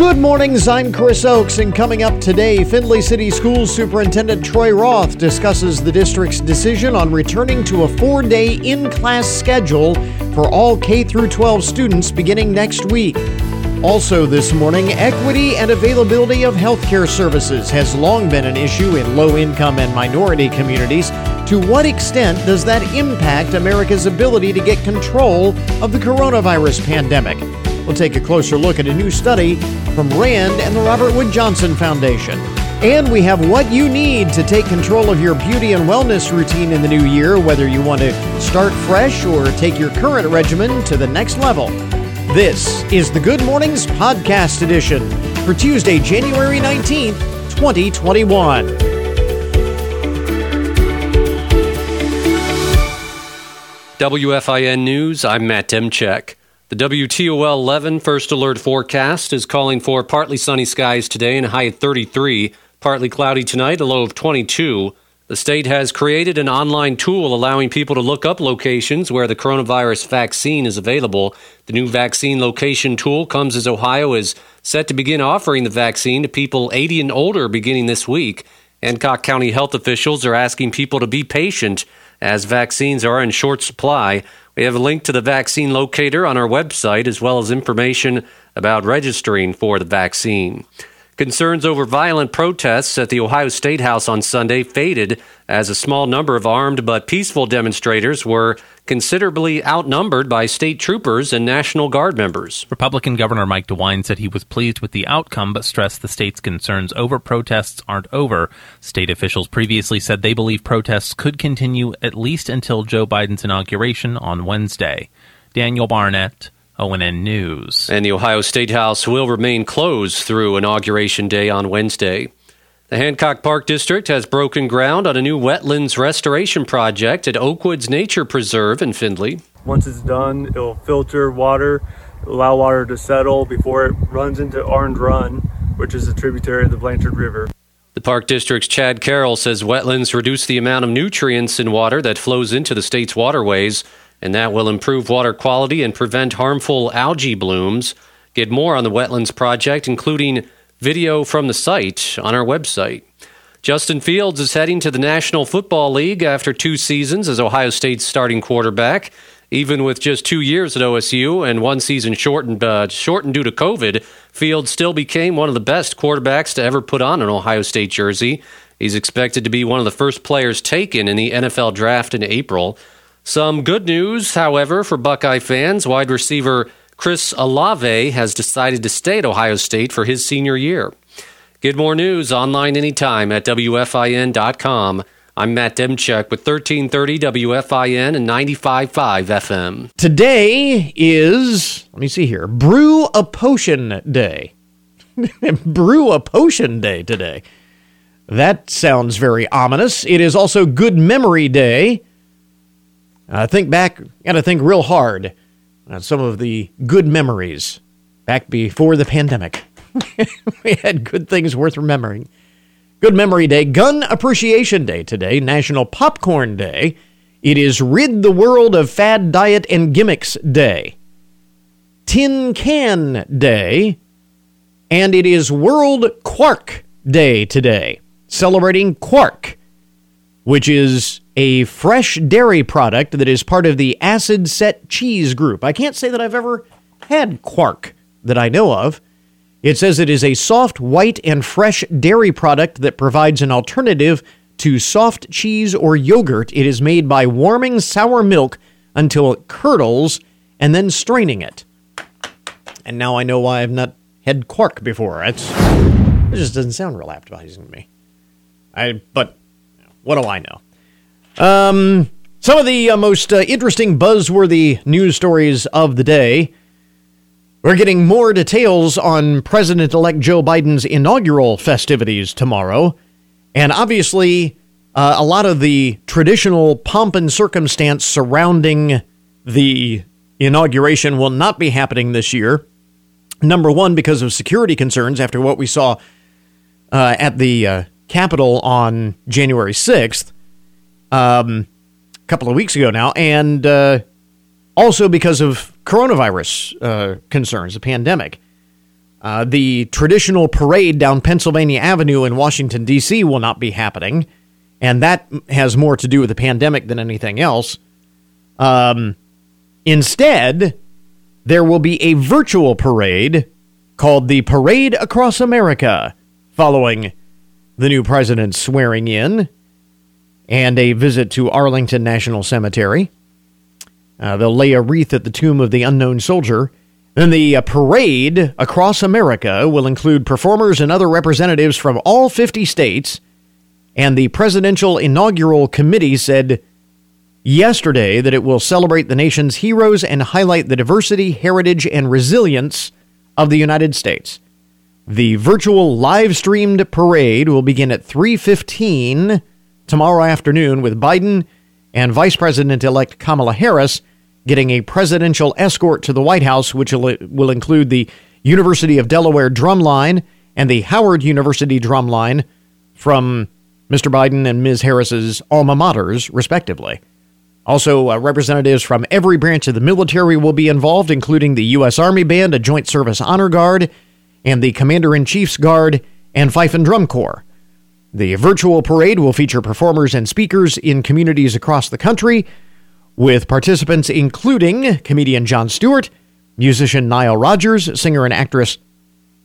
Good mornings, I'm Chris Oakes, and coming up today, Findlay City Schools Superintendent Troy Roth discusses the district's decision on returning to a four day in class schedule for all K 12 students beginning next week. Also, this morning, equity and availability of healthcare services has long been an issue in low income and minority communities. To what extent does that impact America's ability to get control of the coronavirus pandemic? We'll take a closer look at a new study from RAND and the Robert Wood Johnson Foundation. And we have what you need to take control of your beauty and wellness routine in the new year, whether you want to start fresh or take your current regimen to the next level. This is the Good Mornings Podcast Edition for Tuesday, January 19th, 2021. WFIN News, I'm Matt Demchek. The WTOL 11 First Alert forecast is calling for partly sunny skies today and a high of 33, partly cloudy tonight, a low of 22. The state has created an online tool allowing people to look up locations where the coronavirus vaccine is available. The new vaccine location tool comes as Ohio is set to begin offering the vaccine to people 80 and older beginning this week. Hancock County health officials are asking people to be patient as vaccines are in short supply. We have a link to the vaccine locator on our website, as well as information about registering for the vaccine. Concerns over violent protests at the Ohio State House on Sunday faded as a small number of armed but peaceful demonstrators were considerably outnumbered by state troopers and National Guard members. Republican Governor Mike DeWine said he was pleased with the outcome but stressed the state's concerns over protests aren't over. State officials previously said they believe protests could continue at least until Joe Biden's inauguration on Wednesday. Daniel Barnett, ONN News. And the Ohio State House will remain closed through Inauguration Day on Wednesday. The Hancock Park District has broken ground on a new wetlands restoration project at Oakwoods Nature Preserve in Findlay. Once it's done, it'll filter water, allow water to settle before it runs into Orange Run, which is a tributary of the Blanchard River. The Park District's Chad Carroll says wetlands reduce the amount of nutrients in water that flows into the state's waterways and that will improve water quality and prevent harmful algae blooms. Get more on the Wetlands Project, including video from the site on our website. Justin Fields is heading to the National Football League after two seasons as Ohio State's starting quarterback. Even with just two years at OSU and one season shortened, uh, shortened due to COVID, Fields still became one of the best quarterbacks to ever put on an Ohio State jersey. He's expected to be one of the first players taken in the NFL draft in April. Some good news, however, for Buckeye fans. Wide receiver Chris Olave has decided to stay at Ohio State for his senior year. Get more news online anytime at WFIN.com. I'm Matt Demchek with 1330 WFIN and 95.5 FM. Today is, let me see here, Brew a Potion Day. Brew a Potion Day today. That sounds very ominous. It is also Good Memory Day. Uh, think back, got to think real hard on some of the good memories back before the pandemic. we had good things worth remembering. Good Memory Day, Gun Appreciation Day today, National Popcorn Day. It is Rid the World of Fad Diet and Gimmicks Day, Tin Can Day, and it is World Quark Day today, celebrating quark, which is a fresh dairy product that is part of the acid set cheese group. I can't say that I've ever had quark that I know of. It says it is a soft, white, and fresh dairy product that provides an alternative to soft cheese or yogurt. It is made by warming sour milk until it curdles and then straining it. And now I know why I've not had quark before. It's, it just doesn't sound real appetizing to me. I, but what do I know? Um, some of the uh, most uh, interesting buzzworthy news stories of the day. We're getting more details on President elect Joe Biden's inaugural festivities tomorrow. And obviously, uh, a lot of the traditional pomp and circumstance surrounding the inauguration will not be happening this year. Number one, because of security concerns after what we saw uh, at the uh, Capitol on January 6th um, a couple of weeks ago now, and uh, also because of coronavirus uh, concerns, the pandemic. Uh, the traditional parade down Pennsylvania Avenue in Washington, D.C. will not be happening, and that has more to do with the pandemic than anything else. Um, instead, there will be a virtual parade called the Parade Across America following the new president's swearing in and a visit to Arlington National Cemetery. Uh, they'll lay a wreath at the tomb of the unknown soldier. Then the uh, parade across America will include performers and other representatives from all 50 states. And the Presidential Inaugural Committee said yesterday that it will celebrate the nation's heroes and highlight the diversity, heritage, and resilience of the United States. The virtual live streamed parade will begin at 3:15 tomorrow afternoon with Biden and Vice President elect Kamala Harris getting a presidential escort to the White House, which will, include the University of Delaware drumline and the Howard University drumline from Mr. Biden and Ms. Harris's alma maters, respectively. Also, uh, representatives from every branch of the military will be involved, including the U.S. Army Band, a Joint Service Honor Guard, and the Commander in Chief's Guard and Fife and Drum Corps. The virtual parade will feature performers and speakers in communities across the country, with participants including comedian Jon Stewart, musician Nile Rodgers, singer and actress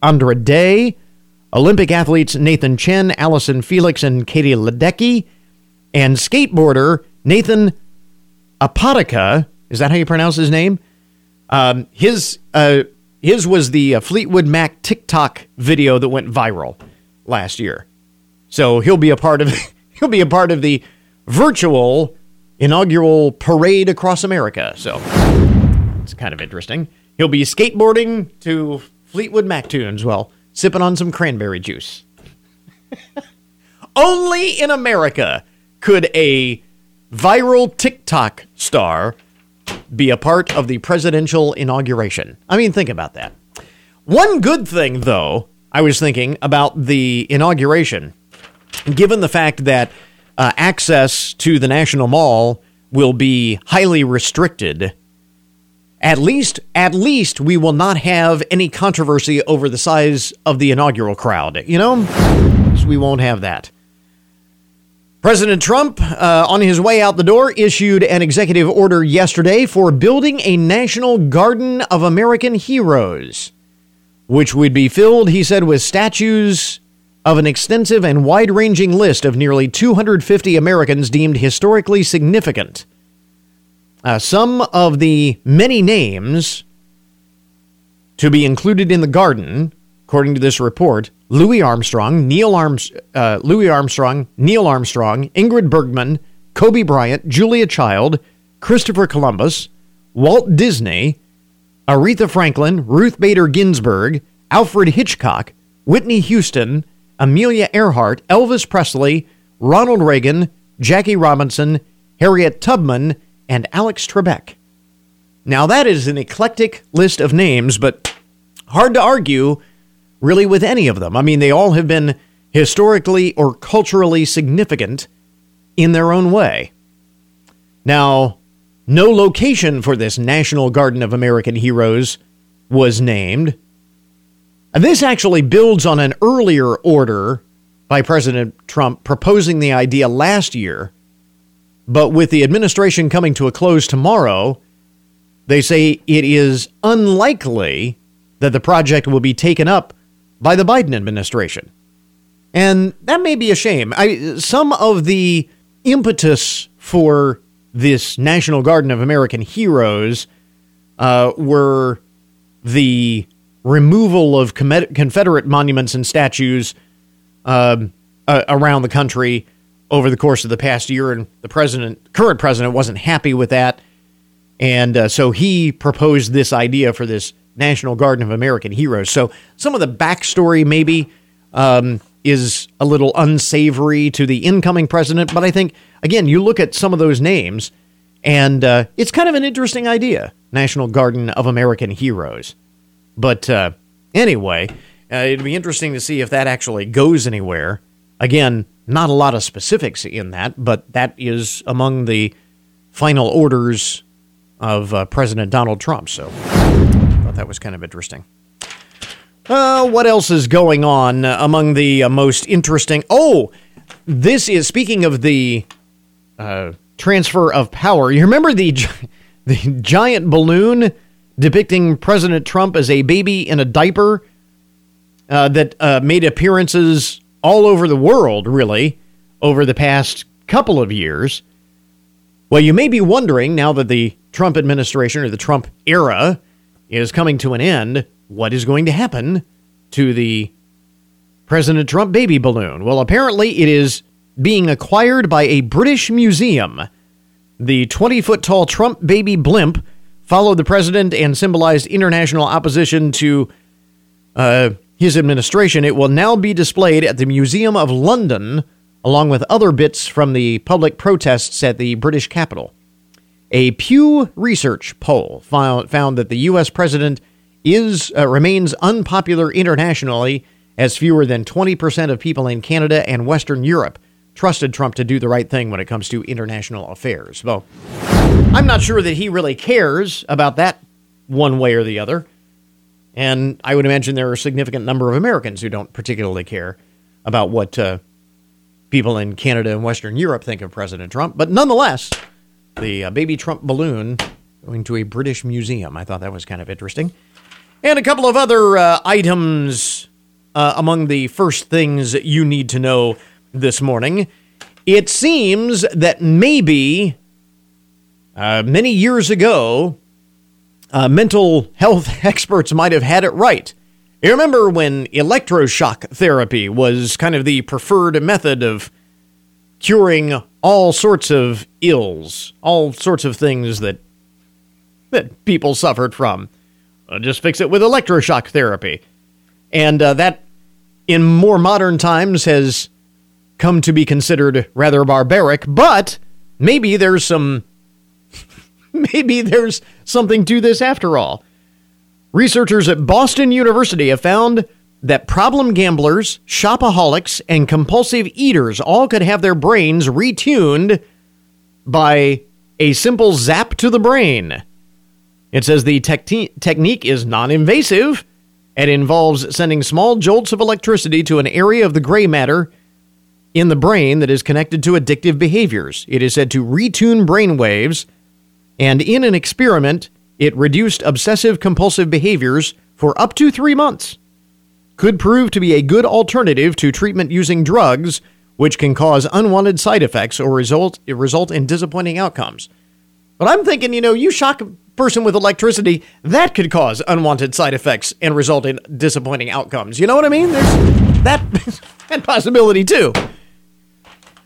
Andra Day, Olympic athletes Nathan Chen, Allyson Felix, and Katie Ledecky, and skateboarder Nathan Apodaca. Is that how you pronounce his name? Um, his uh, his was the uh, Fleetwood Mac TikTok video that went viral last year. So he'll be a part of he'll be a part of the virtual inaugural parade across America. So it's kind of interesting. He'll be skateboarding to Fleetwood Mac tunes while sipping on some cranberry juice. Only in America could a viral TikTok star be a part of the presidential inauguration. I mean, think about that. One good thing, though, I was thinking about the inauguration, given the fact that uh, access to the National Mall will be highly restricted. At least, at least we will not have any controversy over the size of the inaugural crowd. You know, so we won't have that. President Trump, uh, on his way out the door, issued an executive order yesterday for building a National Garden of American Heroes, which would be filled, he said, with statues of an extensive and wide ranging list of nearly 250 Americans deemed historically significant. Uh, some of the many names to be included in the garden, according to this report, Louis Armstrong, Neil Arms, uh, Louis Armstrong, Neil Armstrong, Ingrid Bergman, Kobe Bryant, Julia Child, Christopher Columbus, Walt Disney, Aretha Franklin, Ruth Bader Ginsburg, Alfred Hitchcock, Whitney Houston, Amelia Earhart, Elvis Presley, Ronald Reagan, Jackie Robinson, Harriet Tubman, and Alex Trebek. Now, that is an eclectic list of names, but hard to argue really with any of them. I mean, they all have been historically or culturally significant in their own way. Now, no location for this National Garden of American Heroes was named. And this actually builds on an earlier order by President Trump proposing the idea last year. But with the administration coming to a close tomorrow, they say it is unlikely that the project will be taken up by the Biden administration. And that may be a shame. I, some of the impetus for this National Garden of American Heroes uh, were the removal of Confederate monuments and statues uh, around the country over the course of the past year, and the president, current president, wasn't happy with that, and uh, so he proposed this idea for this National Garden of American Heroes. So some of the backstory maybe um, is a little unsavory to the incoming president, but I think again, you look at some of those names, and uh, it's kind of an interesting idea, National Garden of American Heroes. But uh, anyway, uh, it'd be interesting to see if that actually goes anywhere. Again, not a lot of specifics in that, but that is among the final orders of uh, President Donald Trump. So I thought that was kind of interesting. Uh, what else is going on among the uh, most interesting? Oh, this is speaking of the uh, transfer of power. You remember the the giant balloon depicting President Trump as a baby in a diaper uh, that uh, made appearances all over the world, really, over the past couple of years. Well, you may be wondering now that the Trump administration or the Trump era is coming to an end, what is going to happen to the President Trump baby balloon? Well, apparently it is being acquired by a British museum. The 20 foot tall Trump baby blimp followed the president and symbolized international opposition to uh, his administration. It will now be displayed at the Museum of London, along with other bits from the public protests at the British capital. A Pew Research poll found, that the U.S. president is uh, remains unpopular internationally, as fewer than 20% of people in Canada and Western Europe trusted Trump to do the right thing when it comes to international affairs. Well, I'm not sure that he really cares about that one way or the other. And I would imagine there are a significant number of Americans who don't particularly care about what uh, people in Canada and Western Europe think of President Trump. But nonetheless, the uh, baby Trump balloon going to a British museum. I thought that was kind of interesting. And a couple of other uh, items uh, among the first things you need to know this morning. It seems that maybe uh, many years ago, uh, mental health experts might have had it right. You remember when electroshock therapy was kind of the preferred method of curing all sorts of ills, all sorts of things that that people suffered from. Uh, just fix it with electroshock therapy, and uh, that in more modern times has come to be considered rather barbaric, but maybe there's some maybe there's something to this after all. Researchers at Boston University have found that problem gamblers, shopaholics, and compulsive eaters all could have their brains retuned by a simple zap to the brain. It says the te- technique is non invasive and involves sending small jolts of electricity to an area of the gray matter in the brain that is connected to addictive behaviors. It is said to retune brain waves, and in an experiment, it reduced obsessive compulsive behaviors for up to three months. Could prove to be a good alternative to treatment using drugs, which can cause unwanted side effects or result, result in disappointing outcomes. But I'm thinking, you know, you shock a person with electricity, that could cause unwanted side effects and result in disappointing outcomes. You know what I mean? There's that, that possibility too.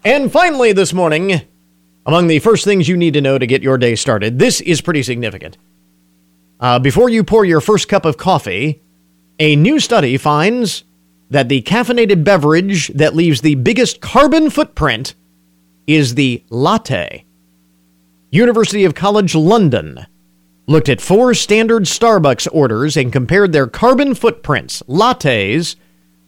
And finally, this morning, among the first things you need to know to get your day started, this is pretty significant. Uh, before you pour your first cup of coffee, a new study finds that the caffeinated beverage that leaves the biggest carbon footprint is the latte. University of College London looked at four standard Starbucks orders and compared their carbon footprints. Lattes,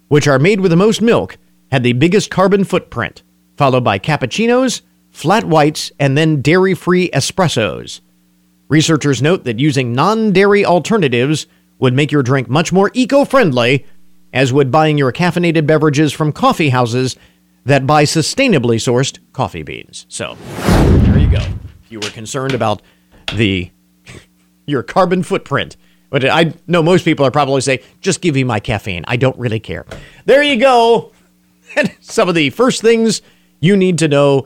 which are made with the most milk, had the biggest carbon footprint followed by cappuccinos, flat whites, and then dairy free espressos. Researchers note that using non dairy alternatives would make your drink much more eco friendly, as would buying your caffeinated beverages from coffee houses that buy sustainably sourced coffee beans. So, there you go. If you were concerned about the your carbon footprint, but I know most people are probably say, just give me my caffeine. I don't really care. There you go. Some of the first things you need to know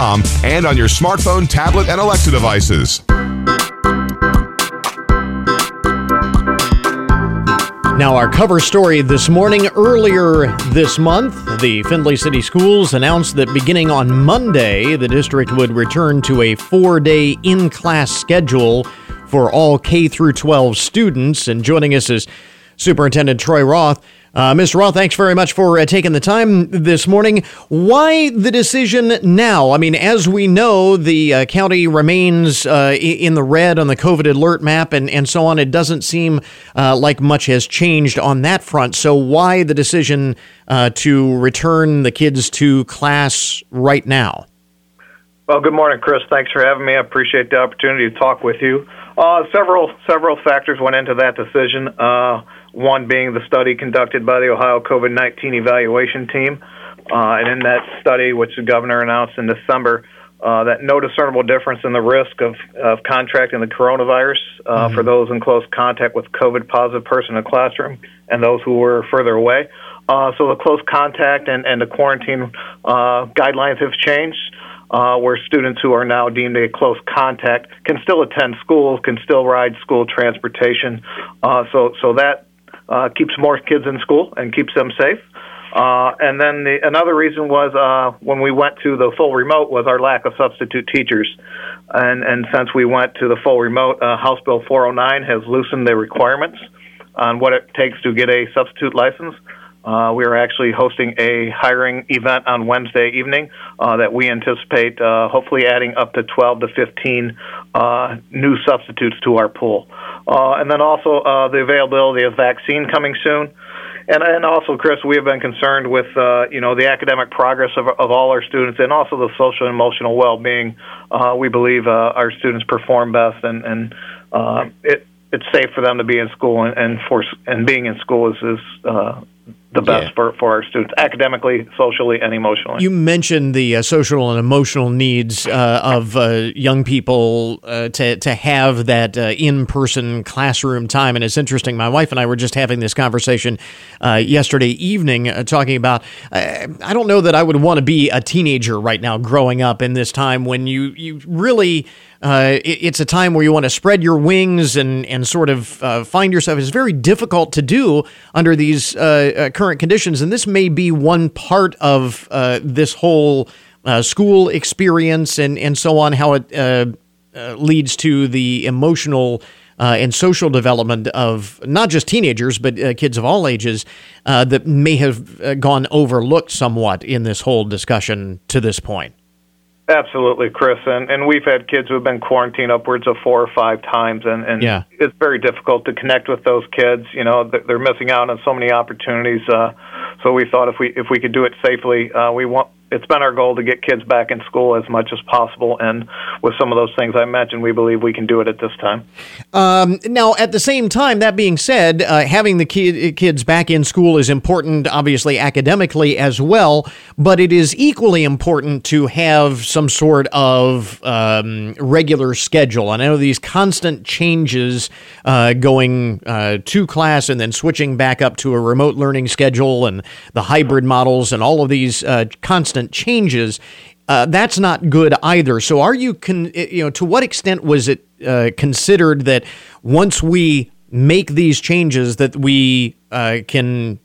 and on your smartphone, tablet, and Alexa devices. Now, our cover story this morning, earlier this month, the Findlay City Schools announced that beginning on Monday, the district would return to a four day in class schedule for all K through 12 students. And joining us is Superintendent Troy Roth. Uh, Mr. Roth, thanks very much for uh, taking the time this morning. Why the decision now? I mean, as we know, the uh, county remains uh, in the red on the COVID alert map and, and so on. It doesn't seem uh, like much has changed on that front. So, why the decision uh, to return the kids to class right now? Well, good morning, Chris. Thanks for having me. I appreciate the opportunity to talk with you. several several factors went into that decision one being the study conducted by the Ohio COVID 19 evaluation team. Uh, and in that study, which the governor announced in December, uh, that no discernible difference in the risk of, of contracting the coronavirus uh, mm-hmm. for those in close contact with COVID positive person in a classroom and those who were further away. Uh, so the close contact and, and the quarantine uh, guidelines have changed. Uh, where students who are now deemed a close contact can still attend school, can still ride school transportation. Uh, so, so that uh, keeps more kids in school and keeps them safe. Uh, and then the, another reason was uh, when we went to the full remote was our lack of substitute teachers. And, and since we went to the full remote, uh, House Bill 409 has loosened the requirements on what it takes to get a substitute license. Uh, we are actually hosting a hiring event on Wednesday evening uh, that we anticipate uh, hopefully adding up to 12 to 15 uh, new substitutes to our pool. Uh, and then also uh, the availability of vaccine coming soon. And, and also, Chris, we have been concerned with you know the academic progress of, of all our students, and also the social and emotional well-being. We believe our students perform best, and and it it's safe for them to be in school, and, and for and being in school is is the best yeah. for, for our students academically, socially, and emotionally. You mentioned the uh, social and emotional needs uh, of uh, young people uh, to, to have that uh, in person classroom time. And it's interesting. My wife and I were just having this conversation uh, yesterday evening, talking about I don't know that I would want to be a teenager right now growing up in this time when you, you really uh, it, it's a time where you want to spread your wings and and sort of uh, find yourself. It's very difficult to do under these uh, uh current conditions, and this may be one part of uh, this whole school experience and and so on. How it leads to the emotional. and social development of not just teenagers, but kids of all ages that may have gone overlooked somewhat in this whole discussion to this point. Absolutely, Chris, and and we've had kids who have been quarantined upwards of four or five times, and and yeah. it's very difficult to connect with those kids. You know, they're missing out on so many opportunities. Uh, so we thought if we if we could do it safely, uh, we want it's been our goal to get kids back in school as much as possible. And with some of those things I mentioned, we believe we can do it at this time. Um, now, at the same time, that being said, uh, having the kids back in school is important, obviously, academically as well, but it is equally important to have some sort of um, regular schedule. And I know these constant changes uh, going uh, to class and then switching back up to a remote learning schedule and the hybrid models and all of these uh, constant changes, uh, that's not good either. So, are you, con- you know, to what extent was it uh, considered that once we make these changes, that we uh, can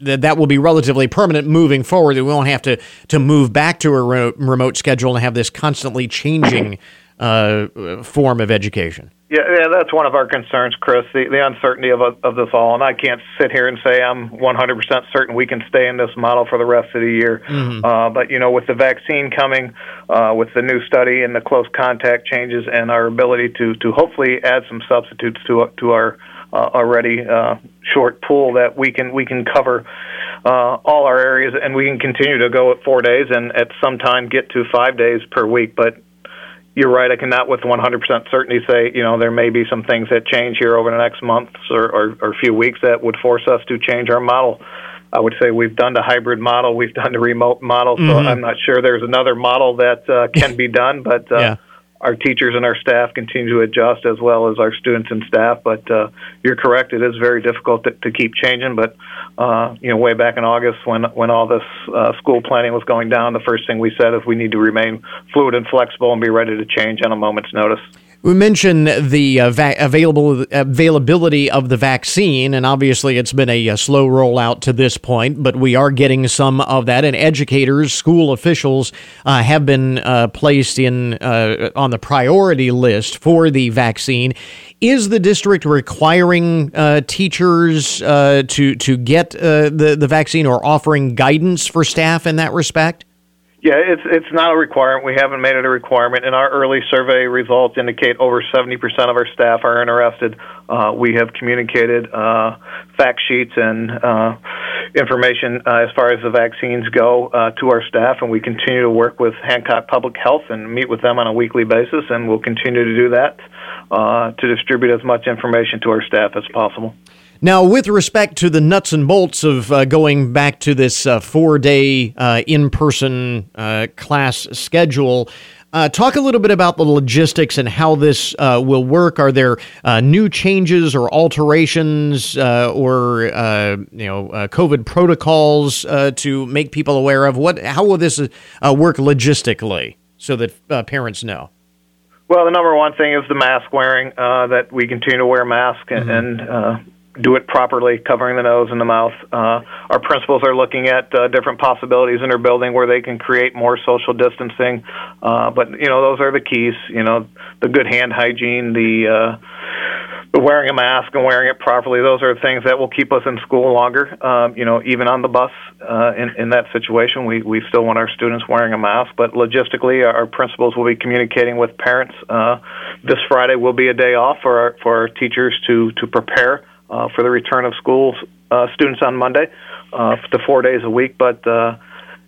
that that will be relatively permanent moving forward. That we won't have to to move back to a re- remote schedule and have this constantly changing uh, form of education. Yeah, yeah, that's one of our concerns, Chris. The, the uncertainty of of this all, and I can't sit here and say I'm 100% certain we can stay in this model for the rest of the year. Mm-hmm. Uh, but you know, with the vaccine coming, uh, with the new study and the close contact changes, and our ability to to hopefully add some substitutes to to our uh, already uh, short pool, that we can we can cover uh, all our areas, and we can continue to go at four days, and at some time get to five days per week. But you're right. I cannot with 100% certainty say, you know, there may be some things that change here over the next months or, or, or few weeks that would force us to change our model. I would say we've done the hybrid model, we've done the remote model, so mm-hmm. I'm not sure there's another model that uh, can be done, but uh, yeah our teachers and our staff continue to adjust as well as our students and staff. But uh, you're correct; it is very difficult to, to keep changing. But uh, you know, way back in August when when all this uh, school planning was going down, the first thing we said is we need to remain fluid and flexible and be ready to change on a moment's notice. We mentioned the uh, va- available availability of the vaccine, and obviously it's been a, a, slow rollout to this point, but we are getting some of that. And educators, school officials uh, have been uh, placed in uh, on the priority list for the vaccine. Is the district requiring uh, teachers uh, to to get the the vaccine or offering guidance for staff in that respect? Yeah, it's it's not a requirement. We haven't made it a requirement, and our early survey results indicate over 70% of our staff are interested. Uh, we have communicated uh, fact sheets and uh, information uh, as far as the vaccines go uh, to our staff, and we continue to work with Hancock Public Health and meet with them on a weekly basis, and we'll continue to do that uh, to distribute as much information to our staff as possible. Now, with respect to the nuts and bolts of uh, going back to this uh, four day uh, in person uh, class schedule, uh, talk a little bit about the logistics and how this uh, will work. Are there new changes or alterations or you know COVID protocols to make people aware of? What? How will this work logistically so that parents know? Well, the number one thing is the mask wearing. that we continue to wear masks and. Mm-hmm. and do it properly, covering the nose and the mouth. Uh, our principals are looking at uh, different possibilities in their building where they can create more social distancing. Uh, but you know, those are the keys. You know, the good hand hygiene, the uh, the wearing a mask and wearing it properly. Those are things that will keep us in school longer. Um, you know, even on the bus uh, in in that situation, we we still want our students wearing a mask. But logistically, our, our principals will be communicating with parents. Uh, this Friday will be a day off for our, for our teachers to to prepare uh, for the return of school uh, students on Monday, uh, the four days a week. But uh,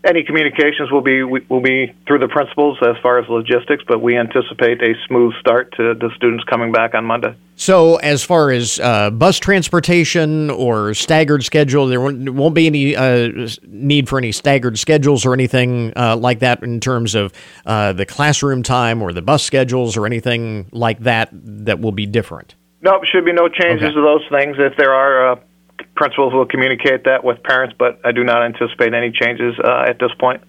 any communications will be will be through the principals as far as logistics. But we anticipate a smooth start to the students coming back on Monday. So, as far as uh, bus transportation or staggered schedule, there won't, won't be any uh, need for any staggered schedules or anything uh, like that in terms of uh, the classroom time or the bus schedules or anything like that that will be different. Nope, should be no changes okay. to those things. If there are, uh, principals will communicate that with parents, but I do not anticipate any changes uh, at this point.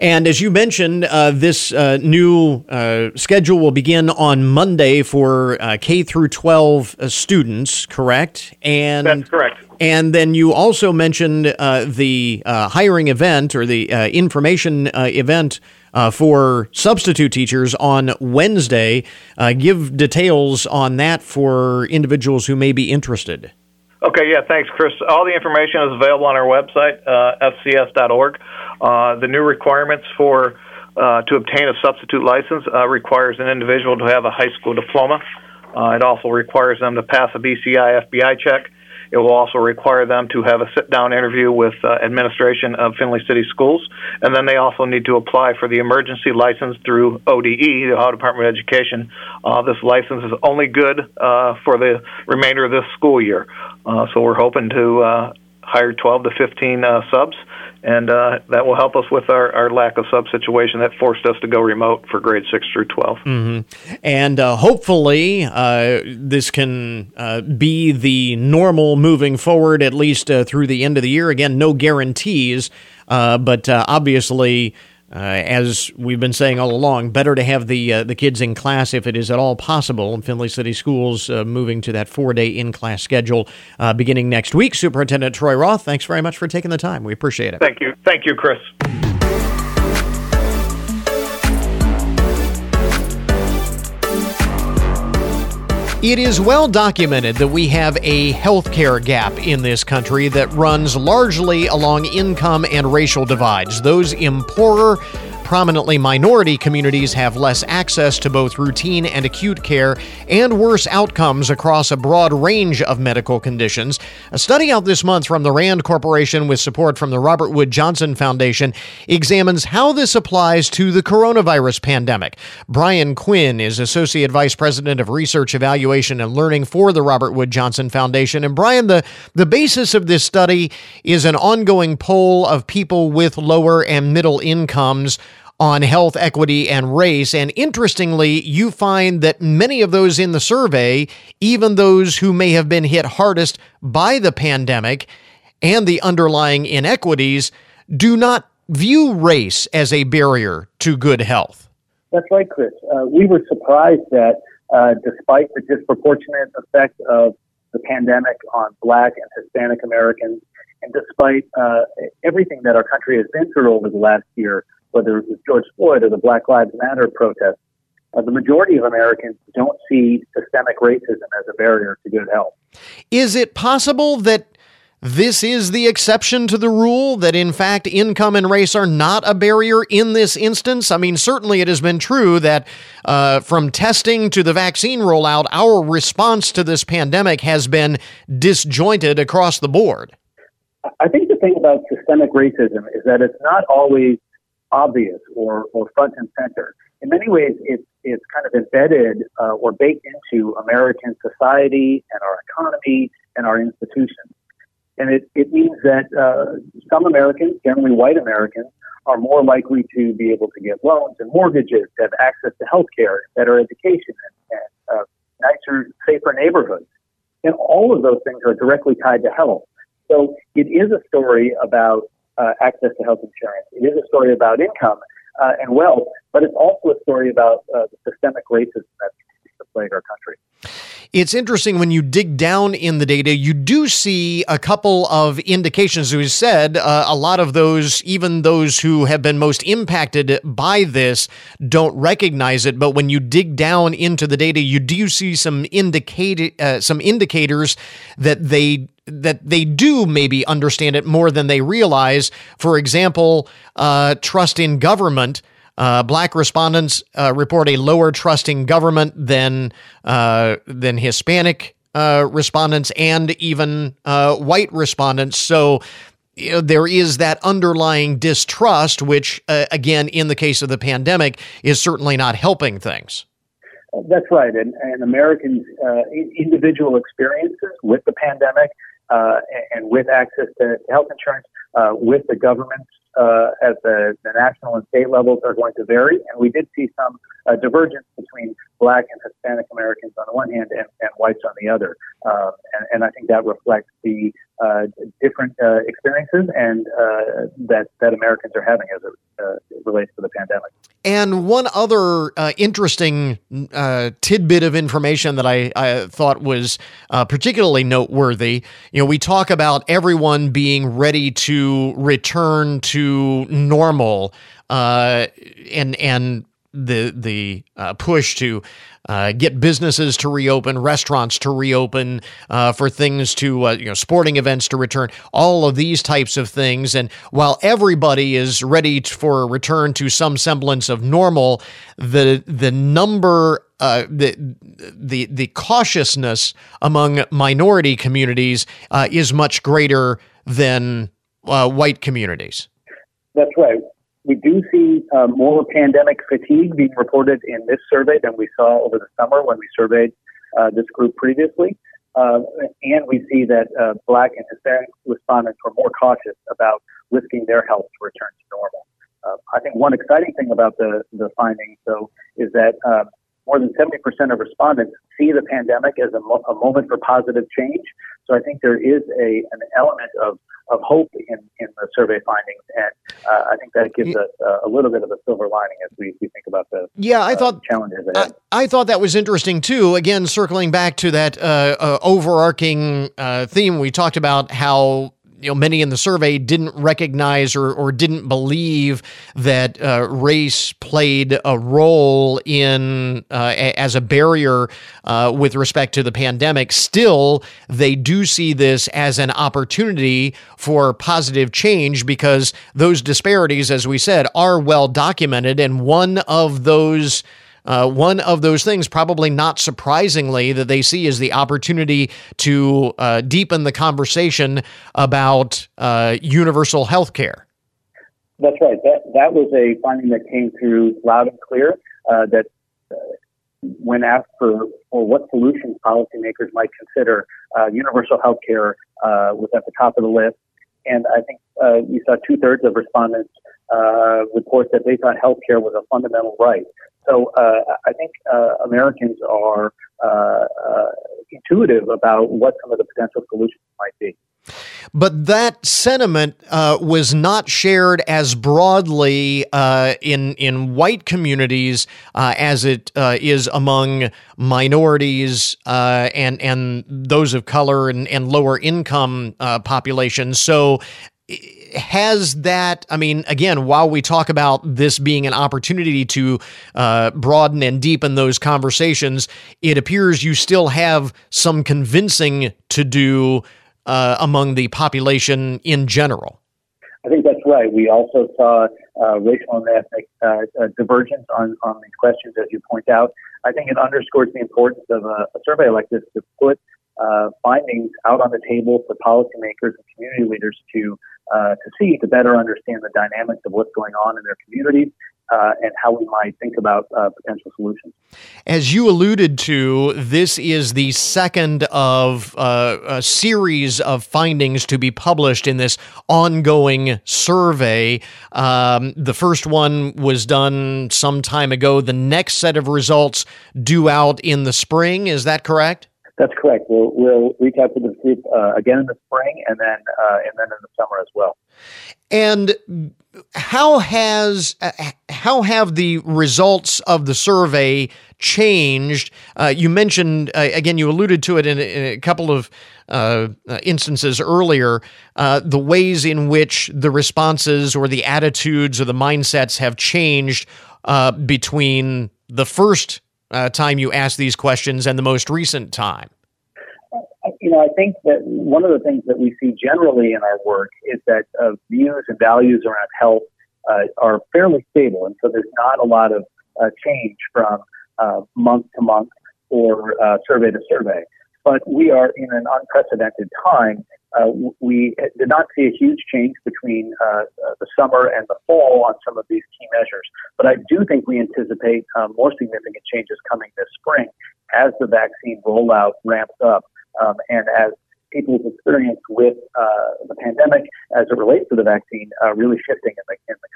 And as you mentioned, uh, this uh, new uh, schedule will begin on Monday for uh, K through 12 uh, students, correct? And that's correct. And then you also mentioned uh, the hiring event or the information event for substitute teachers on Wednesday. give details on that for individuals who may be interested. Okay, yeah, thanks, Chris. All the information is available on our website, uh, fcs.org. Uh, the new requirements for uh, to obtain a substitute license uh, requires an individual to have a high school diploma. Uh, it also requires them to pass a BCI FBI check. It will also require them to have a sit down interview with uh, administration of Findlay City Schools, and then they also need to apply for the emergency license through ODE, the Ohio Department of Education. Uh, this license is only good uh, for the remainder of this school year, uh, so we're hoping to uh, hire 12 to 15 uh, subs and uh, that will help us with our, our lack of sub situation that forced us to go remote for grade 6 through 12. Mm-hmm. And uh, hopefully, uh, this can uh, be the normal moving forward, at least uh, through the end of the year. Again, no guarantees, but obviously, uh, as we've been saying all along, better to have the uh, the kids in class if it is at all possible. And Findlay City Schools uh, moving to that four day in class schedule uh, beginning next week. Superintendent Troy Roth, thanks very much for taking the time. We appreciate it. Thank you. Thank you, Chris. It is well documented that we have a healthcare gap in this country that runs largely along income and racial divides. Those in poorer, Prominently minority communities have less access to both routine and acute care and worse outcomes across a broad range of medical conditions. A study out this month from the RAND Corporation with support from the Robert Wood Johnson Foundation examines how this applies to the coronavirus pandemic. Brian Quinn is Associate Vice President of Research, Evaluation, and Learning for the Robert Wood Johnson Foundation. And Brian, the, the basis of this study is an ongoing poll of people with lower and middle incomes on health, equity, and race. And interestingly, you find that many of those in the survey, even those who may have been hit hardest by the pandemic and the underlying inequities, do not view race as a barrier to good health. That's right, Chris. Uh, we were surprised that uh, despite the disproportionate effect of the pandemic on Black and Hispanic Americans, and despite uh, everything that our country has been through over the last year, whether it was George Floyd or the Black Lives Matter protests, uh, the majority of Americans don't see systemic racism as a barrier to good health. Is it possible that this is the exception to the rule that in fact income and race are not a barrier in this instance. I mean, certainly it has been true that uh, from testing to the vaccine rollout, our response to this pandemic has been disjointed across the board. I think the thing about systemic racism is that it's not always obvious or, or front and center. In many ways, it's, it's kind of embedded uh, or baked into American society and our economy and our institutions. And it, it means that uh, some Americans, generally white Americans, are more likely to be able to get loans and mortgages, to have access to health care, better education, and, and uh, nicer, safer neighborhoods. And all of those things are directly tied to health. So it is a story about uh, access to health insurance. It is a story about income uh, and wealth, but it's also a story about uh, the systemic racism that continues to plague our country. It's interesting when you dig down in the data, you do see a couple of indications. As we said, uh, a lot of those, even those who have been most impacted by this, don't recognize it. But when you dig down into the data, you do see some indicate uh, some indicators that they that they do maybe understand it more than they realize. For example, uh, trust in government. Uh, black respondents uh, report a lower trust in government than uh, than Hispanic uh, respondents and even uh, white respondents. So. You know, there is that underlying distrust, which, uh, again, in the case of the pandemic, is certainly not helping things. That's right. And, and Americans' individual experiences with the pandemic and with access to health insurance, uh, with the government's uh, at the, the, national and state levels are going to vary. And we did see some uh, divergence between black and Hispanic Americans on the one hand and, and whites on the other. Um, and, and, I think that reflects the uh, different uh, experiences and uh, that, that Americans are having as it uh, relates to the pandemic. And one other interesting tidbit of information that I, I thought was particularly noteworthy, you know, we talk about everyone being ready to return to normal uh, and and the the uh, push to uh, get businesses to reopen, restaurants to reopen, uh, for things to uh, you know sporting events to return, all of these types of things. And while everybody is ready for a return to some semblance of normal, the the number uh, the the the cautiousness among minority communities uh, is much greater than uh, white communities. That's right we do see uh, more pandemic fatigue being reported in this survey than we saw over the summer when we surveyed uh, this group previously. Uh, and we see that uh, Black and Hispanic respondents were more cautious about risking their health to return to normal. Uh, I think one exciting thing about the, the findings, though, is that um, more than 70% of respondents see the pandemic as a, mo- a moment for positive change. So I think there is a, an element of of hope in, in the survey findings, and uh, I think that gives us uh, a little bit of a silver lining as we, we think about the yeah. I uh, thought challenges ahead. I, I, thought that was interesting too. Again, circling back to that uh, uh, overarching uh, theme, we talked about how you know, many in the survey didn't recognize or, or didn't believe that uh, race played a role in uh, as a barrier uh, with respect to the pandemic. Still, they do see this as an opportunity for positive change because those disparities, as we said, are well documented, and one of those uh, one of those things, probably not surprisingly, that they see is the opportunity to uh, deepen the conversation about uh, universal health care. That's right. That, that was a finding that came through loud and clear uh, that uh, when asked for, for what solutions policymakers might consider, uh, universal health care was at the top of the list. And I think we saw two thirds of respondents report that they thought health care was a fundamental right. So uh, I think uh, Americans are uh, uh, intuitive about what some of the potential solutions might be. but that sentiment uh, was not shared as broadly uh, in in white communities as it is among minorities and and those of color and, and lower income populations. So has that i mean again while we talk about this being an opportunity to uh, broaden and deepen those conversations it appears you still have some convincing to do uh, among the population in general. I think that's right. We also saw uh, racial and ethnic uh, uh, divergence on, on these questions as you point out. I think it underscores the importance of a, a survey like this to put uh, findings out on the table for policymakers and community leaders to uh, to see to better understand the dynamics of what's going on in their communities uh, and how we might think about uh, potential solutions. As you alluded to, this is the second of uh, a series of findings to be published in this ongoing survey. Um, the first one was done some time ago. The next set of results due out in the spring. Is that correct? That's correct. We'll, we'll reach out to the group uh, again in the spring and then uh, and then in the summer as well. And how has uh, how have the results of the survey changed? Uh, you mentioned uh, again, you alluded to it in, in a couple of uh, instances earlier. the ways in which the responses or the attitudes or the mindsets have changed between the first uh, time you asked these questions and the most recent time? You know, I think that one of the things that we see generally in our work is that uh, views and values around health uh, are fairly stable, and so there's not a lot of uh, change from uh, month to month or uh, survey to survey. But we are in an unprecedented time uh, we did not see a huge change between uh, uh, the summer and the fall on some of these key measures. But I do think we anticipate uh, more significant changes coming this spring as the vaccine rollout ramps up um, and as people's experience with uh, the pandemic as it relates to the vaccine uh, really shifting in the, in the.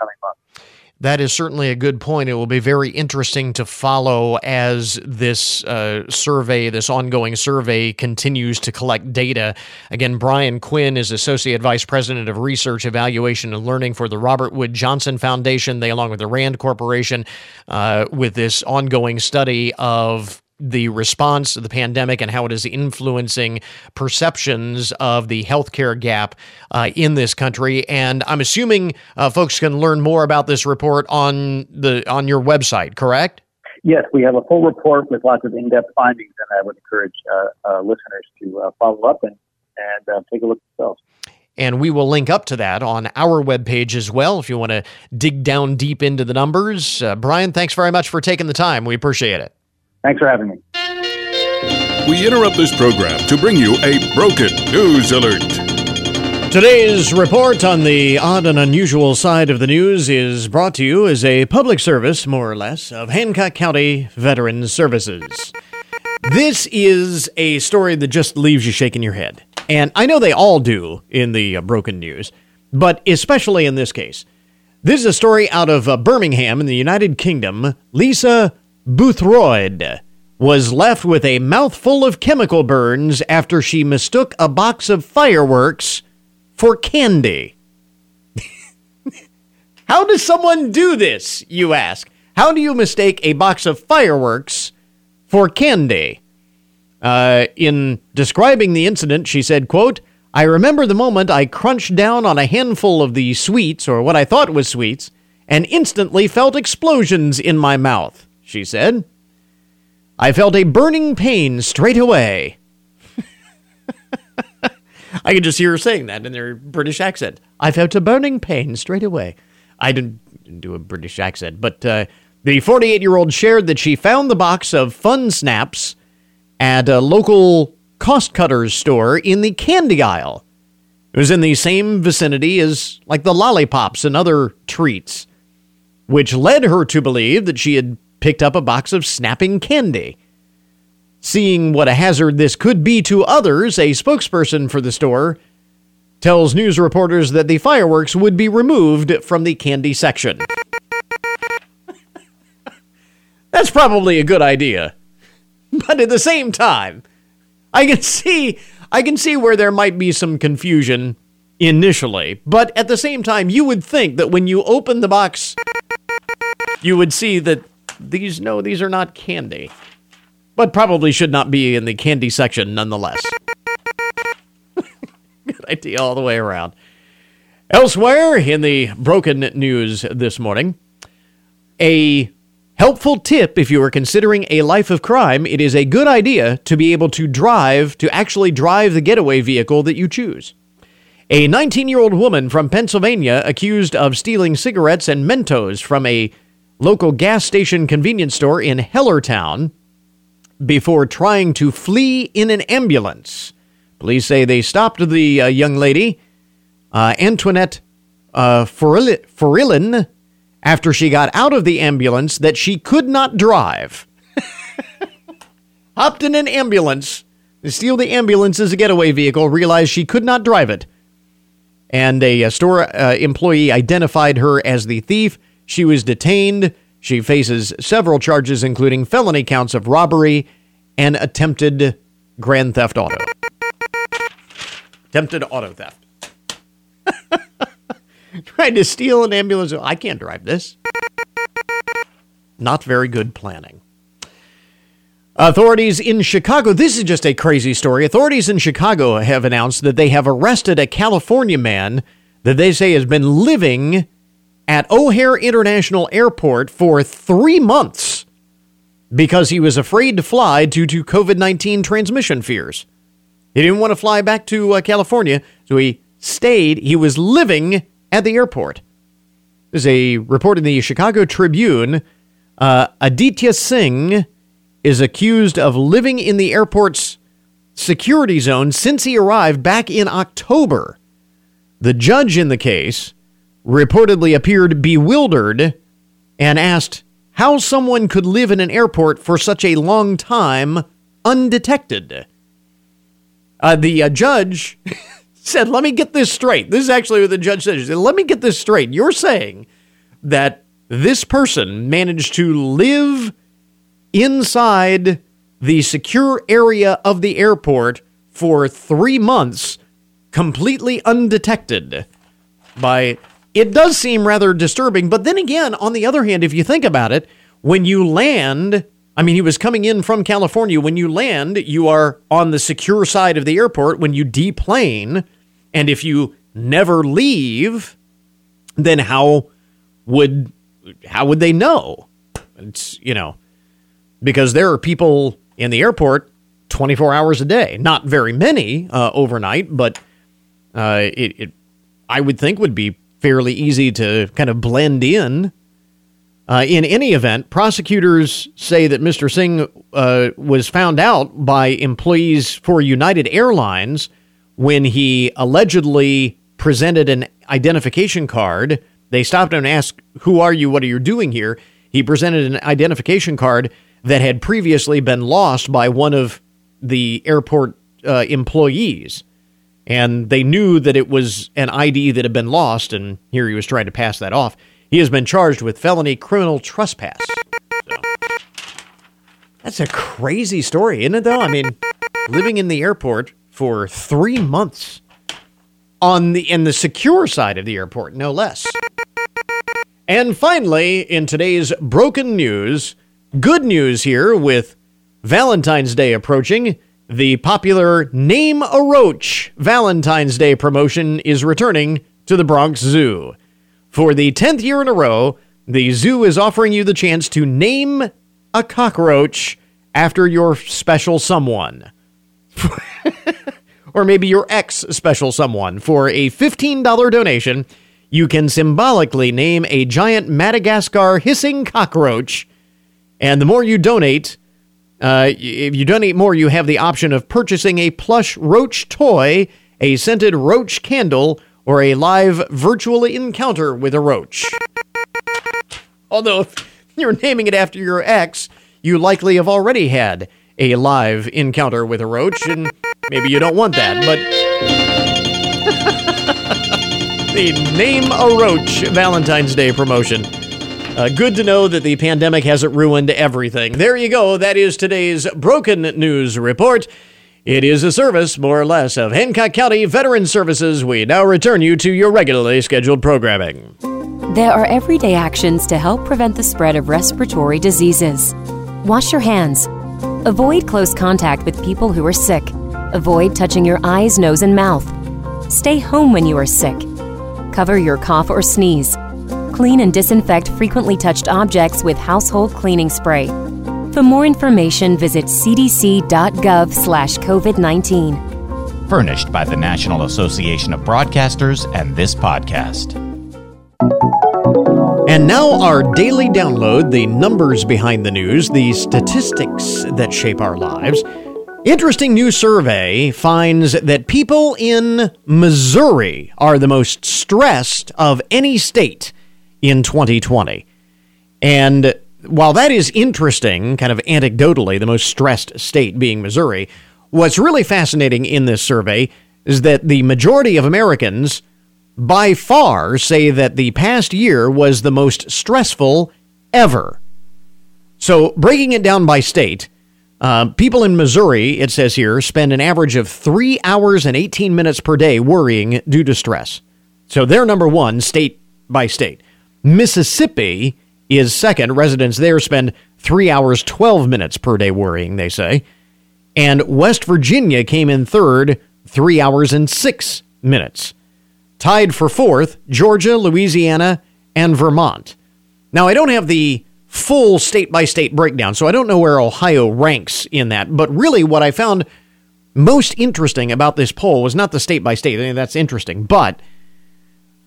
That is certainly a good point. It will be very interesting to follow as this uh, survey, this ongoing survey, continues to collect data. Again, Brian Quinn is Associate Vice President of Research, Evaluation, and Learning for the Robert Wood Johnson Foundation. They, along with the RAND Corporation, uh, with this ongoing study of the response to the pandemic and how it is influencing perceptions of the healthcare gap uh, in this country. And I'm assuming uh, folks can learn more about this report on the on your website, correct? Yes, we have a full report with lots of in-depth findings, and I would encourage uh, uh listeners to uh, follow up and and uh, take a look themselves. And we will link up to that on our webpage as well if you want to dig down deep into the numbers. Brian, thanks very much for taking the time. We appreciate it. Thanks for having me. We interrupt this program to bring you a broken news alert. Today's report on the odd and unusual side of the news is brought to you as a public service, more or less, of Hancock County Veterans Services. This is a story that just leaves you shaking your head. And I know they all do in the uh, broken news, but especially in this case. This is a story out of uh, Birmingham in the United Kingdom. Lisa Boothroyd was left with a mouthful of chemical burns after she mistook a box of fireworks for candy. How does someone do this, you ask? How do you mistake a box of fireworks for candy? Uh, in describing the incident, she said, quote, I remember the moment I crunched down on a handful of the sweets, or what I thought was sweets, and instantly felt explosions in my mouth she said. I felt a burning pain straight away. I could just hear her saying that in their British accent. I felt a burning pain straight away. I didn't, didn't do a British accent, but uh, the 48 year old shared that she found the box of Fun Snaps at a local cost cutters store in the candy aisle. It was in the same vicinity as like the lollipops and other treats, which led her to believe that she had picked up a box of snapping candy. Seeing what a hazard this could be to others, a spokesperson for the store tells news reporters that the fireworks would be removed from the candy section. That's probably a good idea. But at the same time, I can see I can see where there might be some confusion initially, but at the same time, you would think that when you open the box, you would see that these no, these are not candy, but probably should not be in the candy section nonetheless. Good idea all the way around. Elsewhere in the broken news this morning, a helpful tip if you are considering a life of crime, it is a good idea to be able to drive, to actually drive the getaway vehicle that you choose. A 19 year old woman from Pennsylvania accused of stealing cigarettes and Mentos from a local gas station convenience store in Hellertown before trying to flee in an ambulance. Police say they stopped the uh, young lady, uh, Antoinette uh, after she got out of the ambulance that she could not drive. Hopped in an ambulance, steal the ambulance as a getaway vehicle, realized she could not drive it. And a, a store uh, employee identified her as the thief. She was detained. She faces several charges, including felony counts of robbery and attempted grand theft auto. Attempted auto theft. Trying to steal an ambulance. I can't drive this. Not very good planning. Authorities in Chicago, this is just a crazy story. Authorities in Chicago have announced that they have arrested a California man that they say has been living at O'Hare International Airport for three months because he was afraid to fly due to COVID 19 transmission fears. He didn't want to fly back to uh, California, so he stayed. He was living at the airport. There's a report in the Chicago Tribune. Uh, Aditya Singh is accused of living in the airport's security zone since he arrived back in October. The judge in the case reportedly appeared bewildered and asked how someone could live in an airport for such a long time undetected. Uh, the uh, judge said, Let me get this straight. This is actually what the judge said. Said, Let me get this straight. You're saying that this person managed to live inside the secure area of the airport for three months, completely undetected by. It does seem rather disturbing, but then again, on the other hand, if you think about it, when you land, I mean, he was coming in from California. When you land, you are on the secure side of the airport. When you deplane, and if you never leave, then how would how would they know? It's you know because there are people in the airport 24 hours a day. Not very many uh, overnight, but uh, it, it I would think would be fairly easy to kind of blend in. Uh, in any event, prosecutors say that Mr. Singh uh, was found out by employees for United Airlines when he allegedly presented an identification card. They stopped him and asked, Who are you? What are you doing here? He presented an identification card that had previously been lost by one of the airport uh, employees. And they knew that it was an ID that had been lost, and here he was trying to pass that off. He has been charged with felony criminal trespass. So. That's a crazy story, isn't it, though? I mean, living in the airport for three months on the in the secure side of the airport, no less. And finally, in today's broken news, good news here with Valentine's Day approaching. The popular Name a Roach Valentine's Day promotion is returning to the Bronx Zoo. For the 10th year in a row, the zoo is offering you the chance to name a cockroach after your special someone. or maybe your ex special someone. For a $15 donation, you can symbolically name a giant Madagascar hissing cockroach. And the more you donate, uh, if you donate more, you have the option of purchasing a plush roach toy, a scented roach candle, or a live virtual encounter with a roach. Although, if you're naming it after your ex, you likely have already had a live encounter with a roach, and maybe you don't want that, but. the Name a Roach Valentine's Day promotion. Uh, good to know that the pandemic hasn't ruined everything. There you go. That is today's Broken News Report. It is a service, more or less, of Hancock County Veteran Services. We now return you to your regularly scheduled programming. There are everyday actions to help prevent the spread of respiratory diseases. Wash your hands. Avoid close contact with people who are sick. Avoid touching your eyes, nose, and mouth. Stay home when you are sick. Cover your cough or sneeze. Clean and disinfect frequently touched objects with household cleaning spray. For more information, visit cdc.gov slash COVID-19. Furnished by the National Association of Broadcasters and this podcast. And now our daily download, the numbers behind the news, the statistics that shape our lives. Interesting new survey finds that people in Missouri are the most stressed of any state in 2020. And while that is interesting, kind of anecdotally, the most stressed state being Missouri, what's really fascinating in this survey is that the majority of Americans by far say that the past year was the most stressful ever. So, breaking it down by state, uh, people in Missouri, it says here, spend an average of three hours and 18 minutes per day worrying due to stress. So, they're number one, state by state. Mississippi is second. Residents there spend three hours, 12 minutes per day worrying, they say. And West Virginia came in third, three hours and six minutes. Tied for fourth, Georgia, Louisiana, and Vermont. Now, I don't have the full state by state breakdown, so I don't know where Ohio ranks in that. But really, what I found most interesting about this poll was not the state by state. I mean, that's interesting. But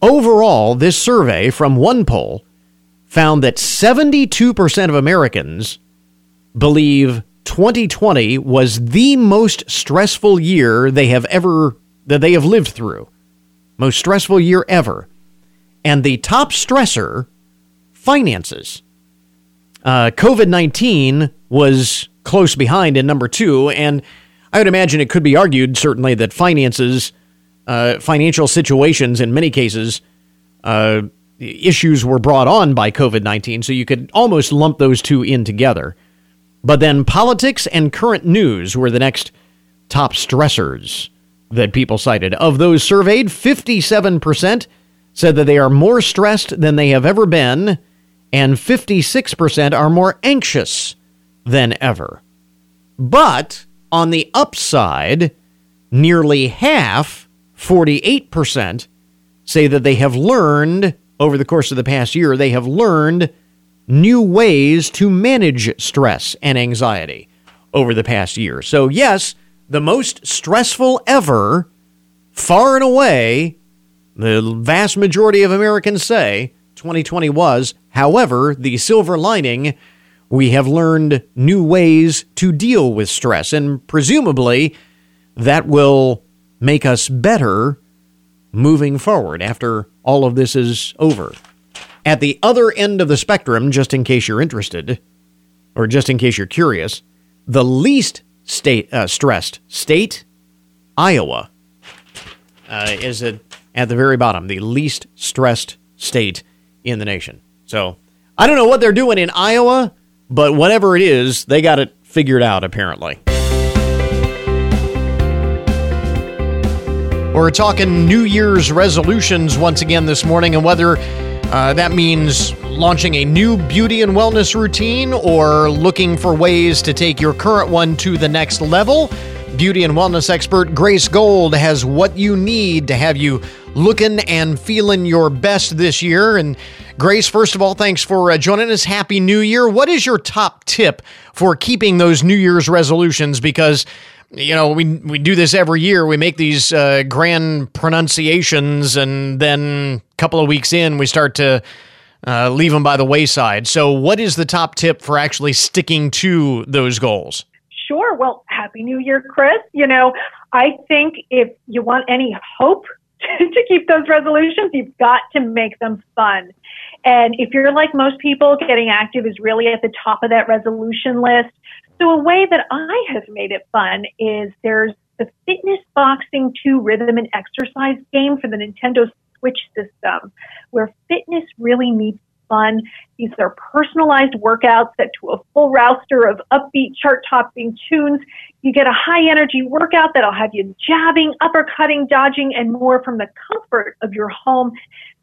overall, this survey from one poll found that 72% of Americans believe 2020 was the most stressful year they have ever that they have lived through. Most stressful year ever. And the top stressor finances. Uh, COVID 19 was close behind in number two. And I would imagine it could be argued, certainly, that finances, uh, financial situations in many cases, uh, issues were brought on by COVID 19, so you could almost lump those two in together. But then politics and current news were the next top stressors that people cited. Of those surveyed, 57% said that they are more stressed than they have ever been, and 56% are more anxious than ever. But on the upside, nearly half, 48%, say that they have learned over the course of the past year, they have learned new ways to manage stress and anxiety over the past year. So, yes, the most stressful ever, far and away, the vast majority of Americans say 2020 was. However, the silver lining, we have learned new ways to deal with stress, and presumably that will make us better moving forward after all of this is over. At the other end of the spectrum, just in case you're interested, or just in case you're curious, the least state uh, stressed state, Iowa, uh, is at, at the very bottom, the least stressed state in the nation. So I don't know what they're doing in Iowa, but whatever it is, they got it figured out apparently. We're talking New Year's resolutions once again this morning and whether uh, that means launching a new beauty and wellness routine or looking for ways to take your current one to the next level. Beauty and wellness expert Grace Gold has what you need to have you looking and feeling your best this year. And Grace, first of all, thanks for uh, joining us. Happy New Year. What is your top tip for keeping those New Year's resolutions? Because you know, we we do this every year. We make these uh, grand pronunciations, and then a couple of weeks in, we start to uh, leave them by the wayside. So, what is the top tip for actually sticking to those goals? Sure. Well, Happy New Year, Chris. You know, I think if you want any hope to keep those resolutions, you've got to make them fun. And if you're like most people, getting active is really at the top of that resolution list. So a way that I have made it fun is there's the Fitness Boxing 2 Rhythm and Exercise game for the Nintendo Switch system, where fitness really meets fun. These are personalized workouts set to a full roster of upbeat chart topping tunes. You get a high energy workout that'll have you jabbing, uppercutting, dodging, and more from the comfort of your home.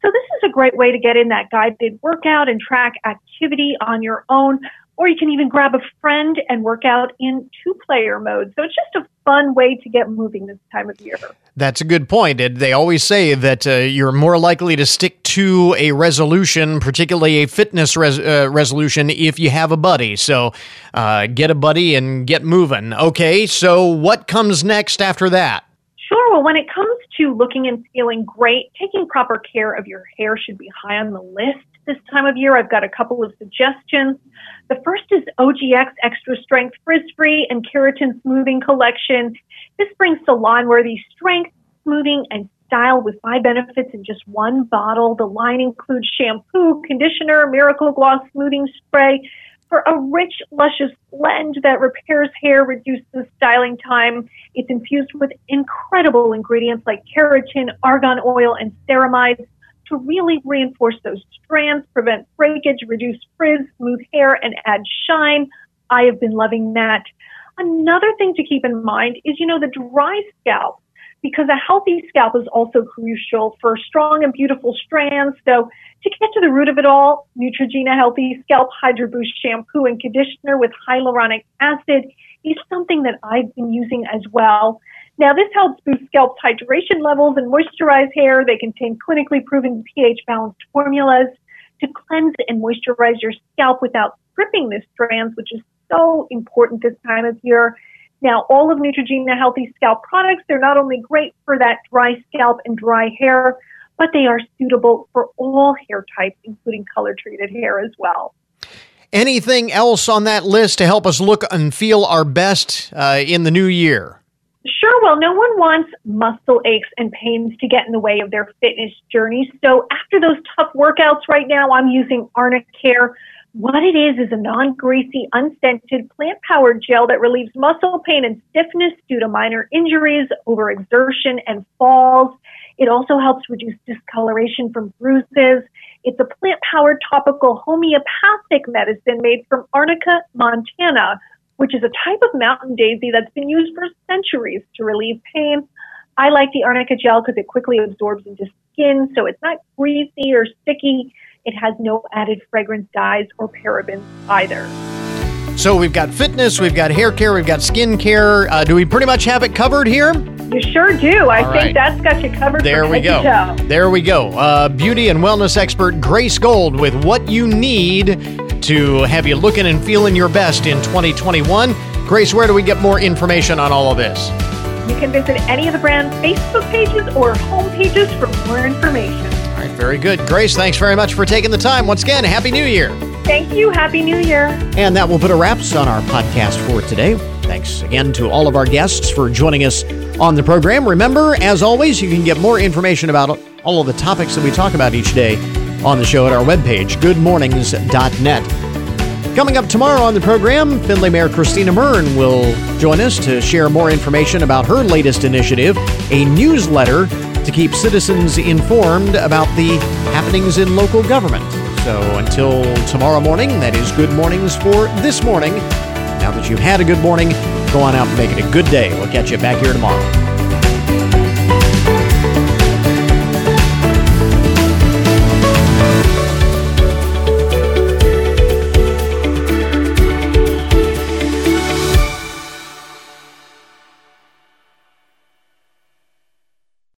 So this is a great way to get in that guided workout and track activity on your own or you can even grab a friend and work out in two player mode. So it's just a fun way to get moving this time of year. That's a good point. They always say that uh, you're more likely to stick to a resolution, particularly a fitness res- uh, resolution, if you have a buddy. So uh, get a buddy and get moving. Okay, so what comes next after that? Sure. Well, when it comes to looking and feeling great, taking proper care of your hair should be high on the list this time of year. I've got a couple of suggestions. The first is OGX Extra Strength Frizz Free and Keratin Smoothing Collection. This brings salon worthy strength, smoothing, and style with five benefits in just one bottle. The line includes shampoo, conditioner, Miracle Gloss smoothing spray for a rich, luscious blend that repairs hair, reduces styling time. It's infused with incredible ingredients like keratin, argan oil, and ceramides to really reinforce those strands, prevent breakage, reduce frizz, smooth hair, and add shine. I have been loving that. Another thing to keep in mind is, you know, the dry scalp, because a healthy scalp is also crucial for strong and beautiful strands. So to get to the root of it all, Neutrogena Healthy Scalp Hydro Boost Shampoo and Conditioner with hyaluronic acid is something that I've been using as well. Now, this helps boost scalp hydration levels and moisturize hair. They contain clinically proven pH balanced formulas to cleanse and moisturize your scalp without stripping the strands, which is so important this time of year. Now, all of Neutrogena Healthy Scalp products, they're not only great for that dry scalp and dry hair, but they are suitable for all hair types, including color treated hair as well. Anything else on that list to help us look and feel our best uh, in the new year? Sure. Well, no one wants muscle aches and pains to get in the way of their fitness journey. So after those tough workouts right now, I'm using Arnicare. What it is is a non-greasy, unscented, plant-powered gel that relieves muscle pain and stiffness due to minor injuries, overexertion, and falls. It also helps reduce discoloration from bruises. It's a plant-powered topical homeopathic medicine made from Arnica montana, which is a type of mountain daisy that's been used for centuries to relieve pain. I like the arnica gel because it quickly absorbs into skin, so it's not greasy or sticky. It has no added fragrance dyes or parabens either. So we've got fitness, we've got hair care, we've got skin care. Uh, do we pretty much have it covered here? You sure do. I All think right. that's got you covered. There we go. There we go. Uh, beauty and wellness expert Grace Gold with what you need to have you looking and feeling your best in 2021. Grace, where do we get more information on all of this? You can visit any of the brand's Facebook pages or home pages for more information. All right, very good. Grace, thanks very much for taking the time. Once again, Happy New Year. Thank you. Happy New Year. And that will put a wraps on our podcast for today. Thanks again to all of our guests for joining us on the program. Remember, as always, you can get more information about all of the topics that we talk about each day on the show at our webpage, goodmornings.net. Coming up tomorrow on the program, Findlay Mayor Christina Muryn will join us to share more information about her latest initiative, a newsletter to keep citizens informed about the happenings in local government. So until tomorrow morning, that is good mornings for this morning. Now that you've had a good morning, go on out and make it a good day. We'll catch you back here tomorrow.